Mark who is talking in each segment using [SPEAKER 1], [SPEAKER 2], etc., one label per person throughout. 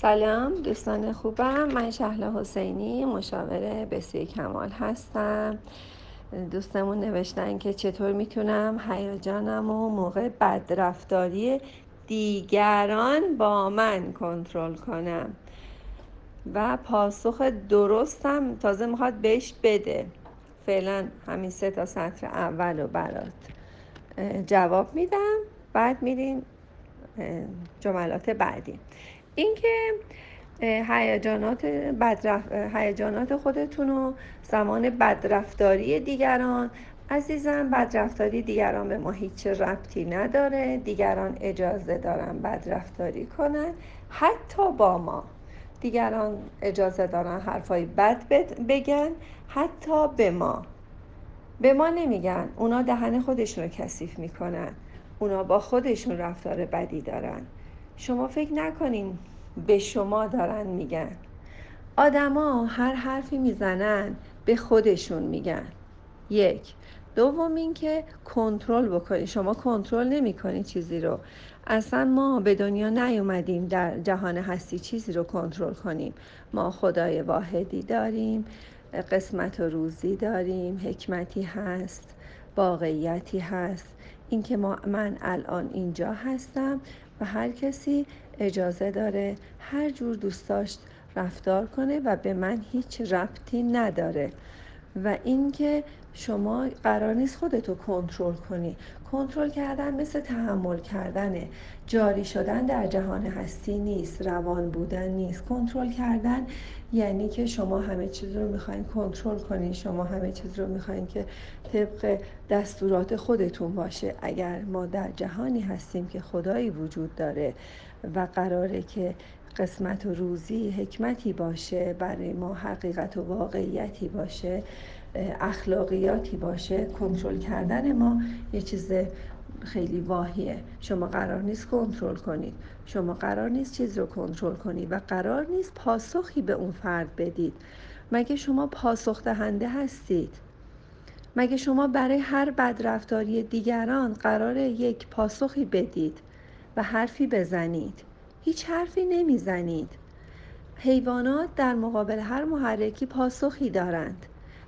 [SPEAKER 1] سلام دوستان خوبم. من شهلا حسینی مشاور بسیار کمال هستم. دوستمون نوشتن که چطور می‌تونم هیجانم و موقع بدرفتاری دیگران با من کنترل کنم؟ و پاسخ درستم تازه می‌خواد بهش بده. فعلا همین سه تا سطر اول رو برات جواب میدم. بعد میرین جملات بعدی. اینکه هیجانات بدرف... هیجانات خودتون و زمان بدرفتاری دیگران عزیزم بدرفتاری دیگران به ما هیچ ربطی نداره. دیگران اجازه دارن بدرفتاری کنن. حتی با ما. دیگران اجازه دارن حرفای بد بگن. حتی به ما. به ما نمیگن. اونا دهن خودشون رو کثیف می‌کنن. اونا با خودشون رفتار بدی دارن. شما فکر نکنین به شما دارن میگن. آدما هر حرفی می‌زنن به خودشون میگن. یک. دوم اینکه کنترل بکنی. شما کنترل نمی‌کنی چیزی رو. اصلا ما به دنیا نیومدیم در جهان هستی چیزی رو کنترل کنیم. ما خدای واحدی داریم قسمت و روزی داریم حکمتی هست واقعیتی هست. اینکه من الان اینجا هستم و هر کسی اجازه داره هر جور دوست داشت رفتار کنه و به من هیچ ربطی نداره. و اینکه شما قرار نیست خودتو کنترل کنی. کنترل کردن مثل تحمل کردنه. جاری شدن در جهان هستی نیست روان بودن نیست. کنترل کردن یعنی که شما همه چیز رو می‌خواین کنترل کنین. شما همه چیز رو می‌خواین که طبق دستورات خودتون باشه. اگر ما در جهانی هستیم که خدایی وجود داره و قراره که قسمت و روزی حکمتی باشه برای ما حقیقت و واقعیتی باشه اخلاقیاتی باشه. کنترل کردن ما یه چیز خیلی واهیه. شما قرار نیست کنترل کنید. شما قرار نیست چیز رو کنترل کنید و قرار نیست پاسخی به اون فرد بدید. مگه شما پاسخ دهنده هستید؟ مگه شما برای هر بدرفتاری دیگران قرار یک پاسخی بدید؟ و حرفی بزنید. هیچ حرفی نمی‌زنید. حیوانات در مقابل هر محرکی پاسخی دارند.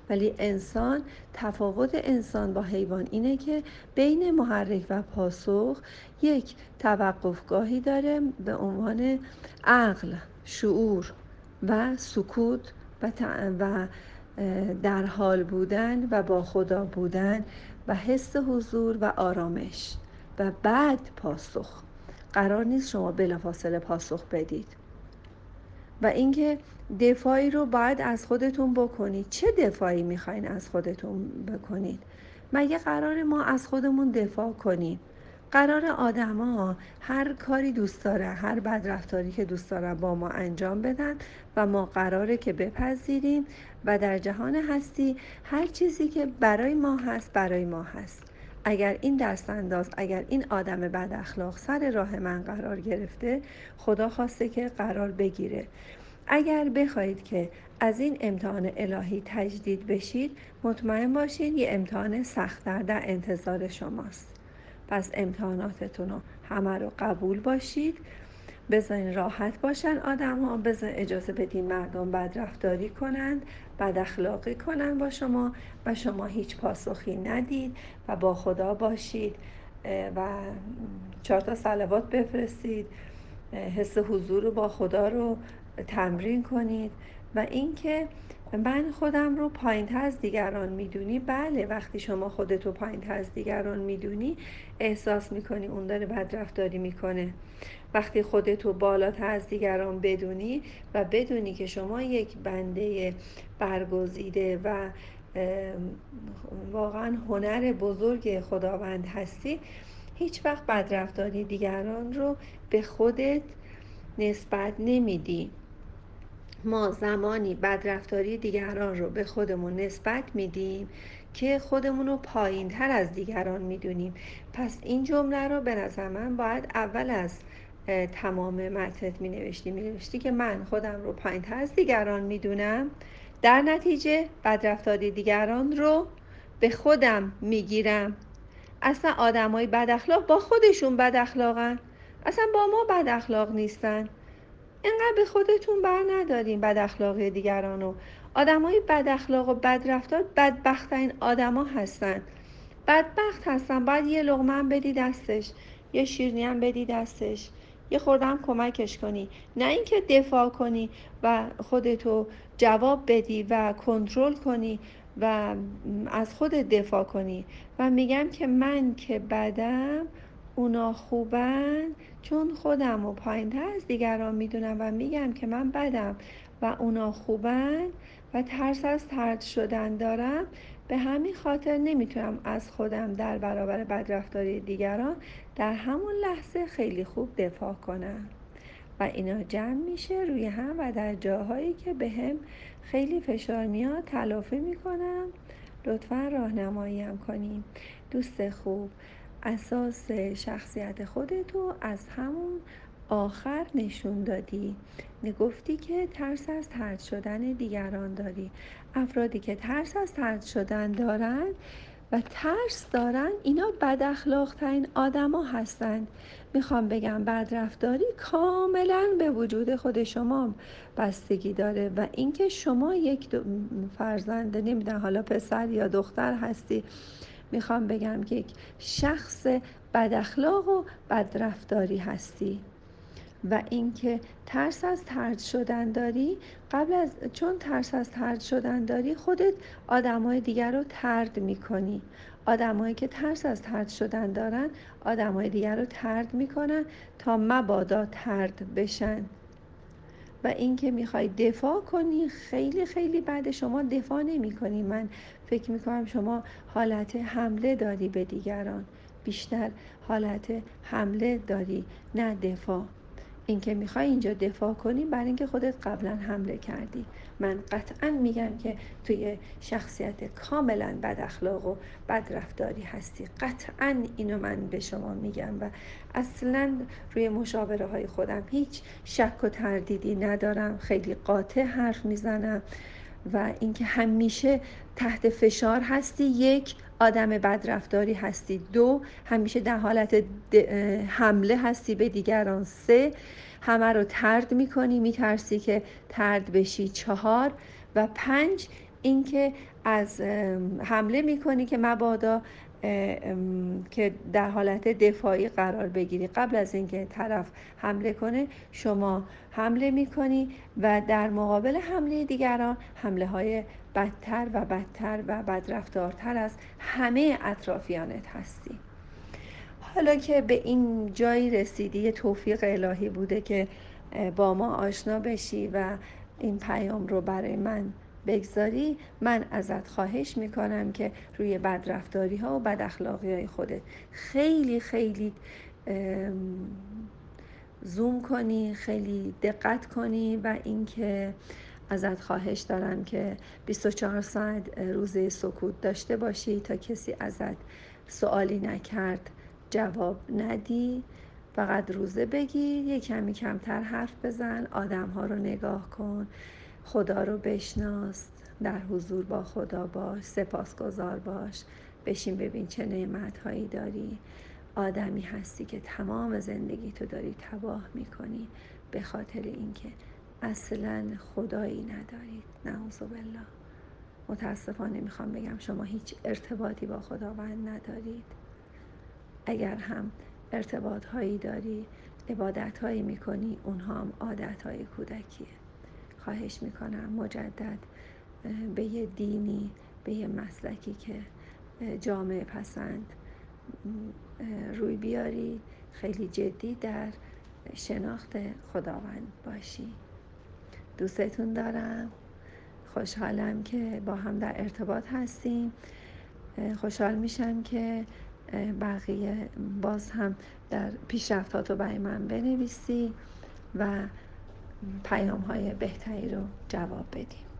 [SPEAKER 1] ولی انسان تفاوت انسان با حیوان اینه که بین محرک و پاسخ یک توقفگاهی داره به عنوان عقل شعور و سکوت و, در حال بودن و با خدا بودن و حس حضور و آرامش و بعد پاسخ. قرار نیست شما بلافاصله پاسخ بدید. و اینکه دفاعی رو باید از خودتون بکنید. چه دفاعی می‌خواین از خودتون بکنید؟ مگه قرار ما از خودمون دفاع کنیم؟ قرار آدما هر کاری دوست دارن هر بدرفتاری که دوست دارن با ما انجام بدن و ما قراره که بپذیریم و در جهان هستی هر چیزی که برای ما هست برای ما هست. اگر این دست انداز اگر این آدم بد اخلاق سر راه من قرار گرفته خدا خواسته که قرار بگیره. اگر بخواهید که از این امتحان الهی تجدید بشید مطمئن باشید یه امتحان سختتر در انتظار شماست. پس امتحاناتتون رو همه رو قبول باشید. بذارین راحت باشن آدم ها بذارین اجازه بدین مردم بدرفتاری کنند بد اخلاقی کنند با شما و شما هیچ پاسخی ندید و با خدا باشید و چهار تا سلوات بفرستید حس حضور با خدا رو تمرین کنید. و اینکه من خودم رو پایین از دیگران می‌دونی؟ بله وقتی شما خودتو پایین از دیگران می‌دونی احساس می‌کنی اون داره بدرفتاری می‌کنه. وقتی خودتو بالاتر از دیگران بدونی و بدونی که شما یک بنده برگزیده و واقعا هنر بزرگ خداوند هستی هیچ وقت بدرفتاری دیگران رو به خودت نسبت نمیدی. ما زمانی بدرفتاری دیگران رو به خودمون نسبت میدیم که خودمون رو پایین تر از دیگران می‌دونیم. پس این جمله رو به نظر من باید اول از تمام متنت می نوشتی می نوشتی که من خودم رو پایین تر از دیگران می‌دونم. در نتیجه بدرفتاری دیگران رو به خودم می‌گیرم. اصلا آدمای بد اخلاق با خودشون بد اخلاقن اصلا با ما بد اخلاق نیستن. اینقدر به خودتون بر ندارین بد اخلاقی دیگرانو. آدم های بد اخلاق و بد رفتار بدبختترین آدما هستن. بدبخت هستن. باید یه لغمه بدی دستش یه شیرنی هم بدی دستش. یه خوردم کمکش کنی. نه اینکه دفاع کنی و خودتو جواب بدی و کنترل کنی و از خود دفاع کنی. و میگم که من که بدم اونا خوبن؟ چون خودم و پایینتر از دیگران می‌دونم و میگم که من بدم و اونا خوبن و ترس از ترد شدن دارم به همین خاطر نمی‌تونم از خودم در برابر بدرفتاری دیگران در همون لحظه خیلی خوب دفاع کنم. و اینا جمع میشه روی هم و در جاهایی که به هم خیلی فشار میاد تلافی می‌کنم. لطفا راهنماییم کنیم. دوست خوب. اساس شخصیت خودتو از همون آخر نشون دادی. نگفتی که ترس از ترد شدن دیگران داری. افرادی که ترس از ترد شدن دارن و ترس دارن اینا بد اخلاق ترین آدما هستند می‌خوام بگم بدرفتاری کاملا به وجود خود شما بستگی داره و اینکه شما یک فرزند نمیدن حالا پسر یا دختر هستی می‌خوام بگم که یک شخص بد اخلاق و بدرفتاری هستی. و اینکه ترس از ترد شدن داری قبل از چون ترس از ترد شدن داری خودت آدمای دیگر رو ترد می‌کنی. آدمایی که ترس از ترد شدن دارن آدمای دیگر رو ترد می‌کنن تا مبادا ترد بشن. و اینکه می‌خوای دفاع کنی خیلی خیلی بعد شما دفاع نمی کنی من فکر می‌کنم شما حالت حمله داری به دیگران. بیشتر حالت حمله داری نه دفاع. اینکه می‌خوای اینجا دفاع کنی برای اینکه خودت قبلا حمله کردی. من قطعا میگم که توی شخصیت کاملا بد اخلاق و بد رفتاری هستی. قطعا اینو من به شما میگم و اصلا روی مشاوره های خودم هیچ شک و تردیدی ندارم. خیلی قاطع حرف می‌زنم و اینکه همیشه تحت فشار هستی. یک آدم بدرفتاری هستی. دو همیشه در حالت حمله هستی به دیگران. سه همه رو ترد می‌کنی میترسی که ترد بشی. چهار و پنج اینکه از حمله می‌کنی که مبادا که در حالت دفاعی قرار بگیری. قبل از اینکه طرف حمله کنه شما حمله می‌کنی و در مقابل حمله دیگران حمله های بدتر و بدتر و بدرفتارتر از همه اطرافیانت هستی. حالا که به این جایی رسیدی توفیق الهی بوده که با ما آشنا بشی و این پیام رو برای من بگذاری من ازت خواهش می‌کنم که روی بدرفتاری ها و بد اخلاقی های خودت خیلی خیلی زوم کنی خیلی دقت کنی و اینکه ازت خواهش دارم که 24 ساعت روزه سکوت داشته باشی تا کسی ازت سوالی نکرد جواب ندی. فقط روزه بگیر یه کمی کمتر حرف بزن آدم ها رو نگاه کن. خدا رو بشناس در حضور با خدا باش سپاسگزار باش. بشین ببین چه نعمت هایی داری. آدمی هستی که تمام زندگی تو داری تباه می‌کنی به خاطر اینکه اصلا خدایی ندارید نعوذ بالله متاسفانه می‌خوام بگم شما هیچ ارتباطی با خداوند ندارید. اگر هم ارتباط هایی داری عبادت هایی می‌کنی اونها هم عادت های کودکیه. خواهش می‌کنم مجدد به یه دینی به یه مسلکی که جامعه پسند روی بیاری. خیلی جدی در شناخت خداوند باشی. دوستتون دارم. خوشحالم که با هم در ارتباط هستیم. خوشحال میشم که بقیه باز هم در پیشرفتات رو برای من بنویسی و پیام های بهتری رو جواب بدیم.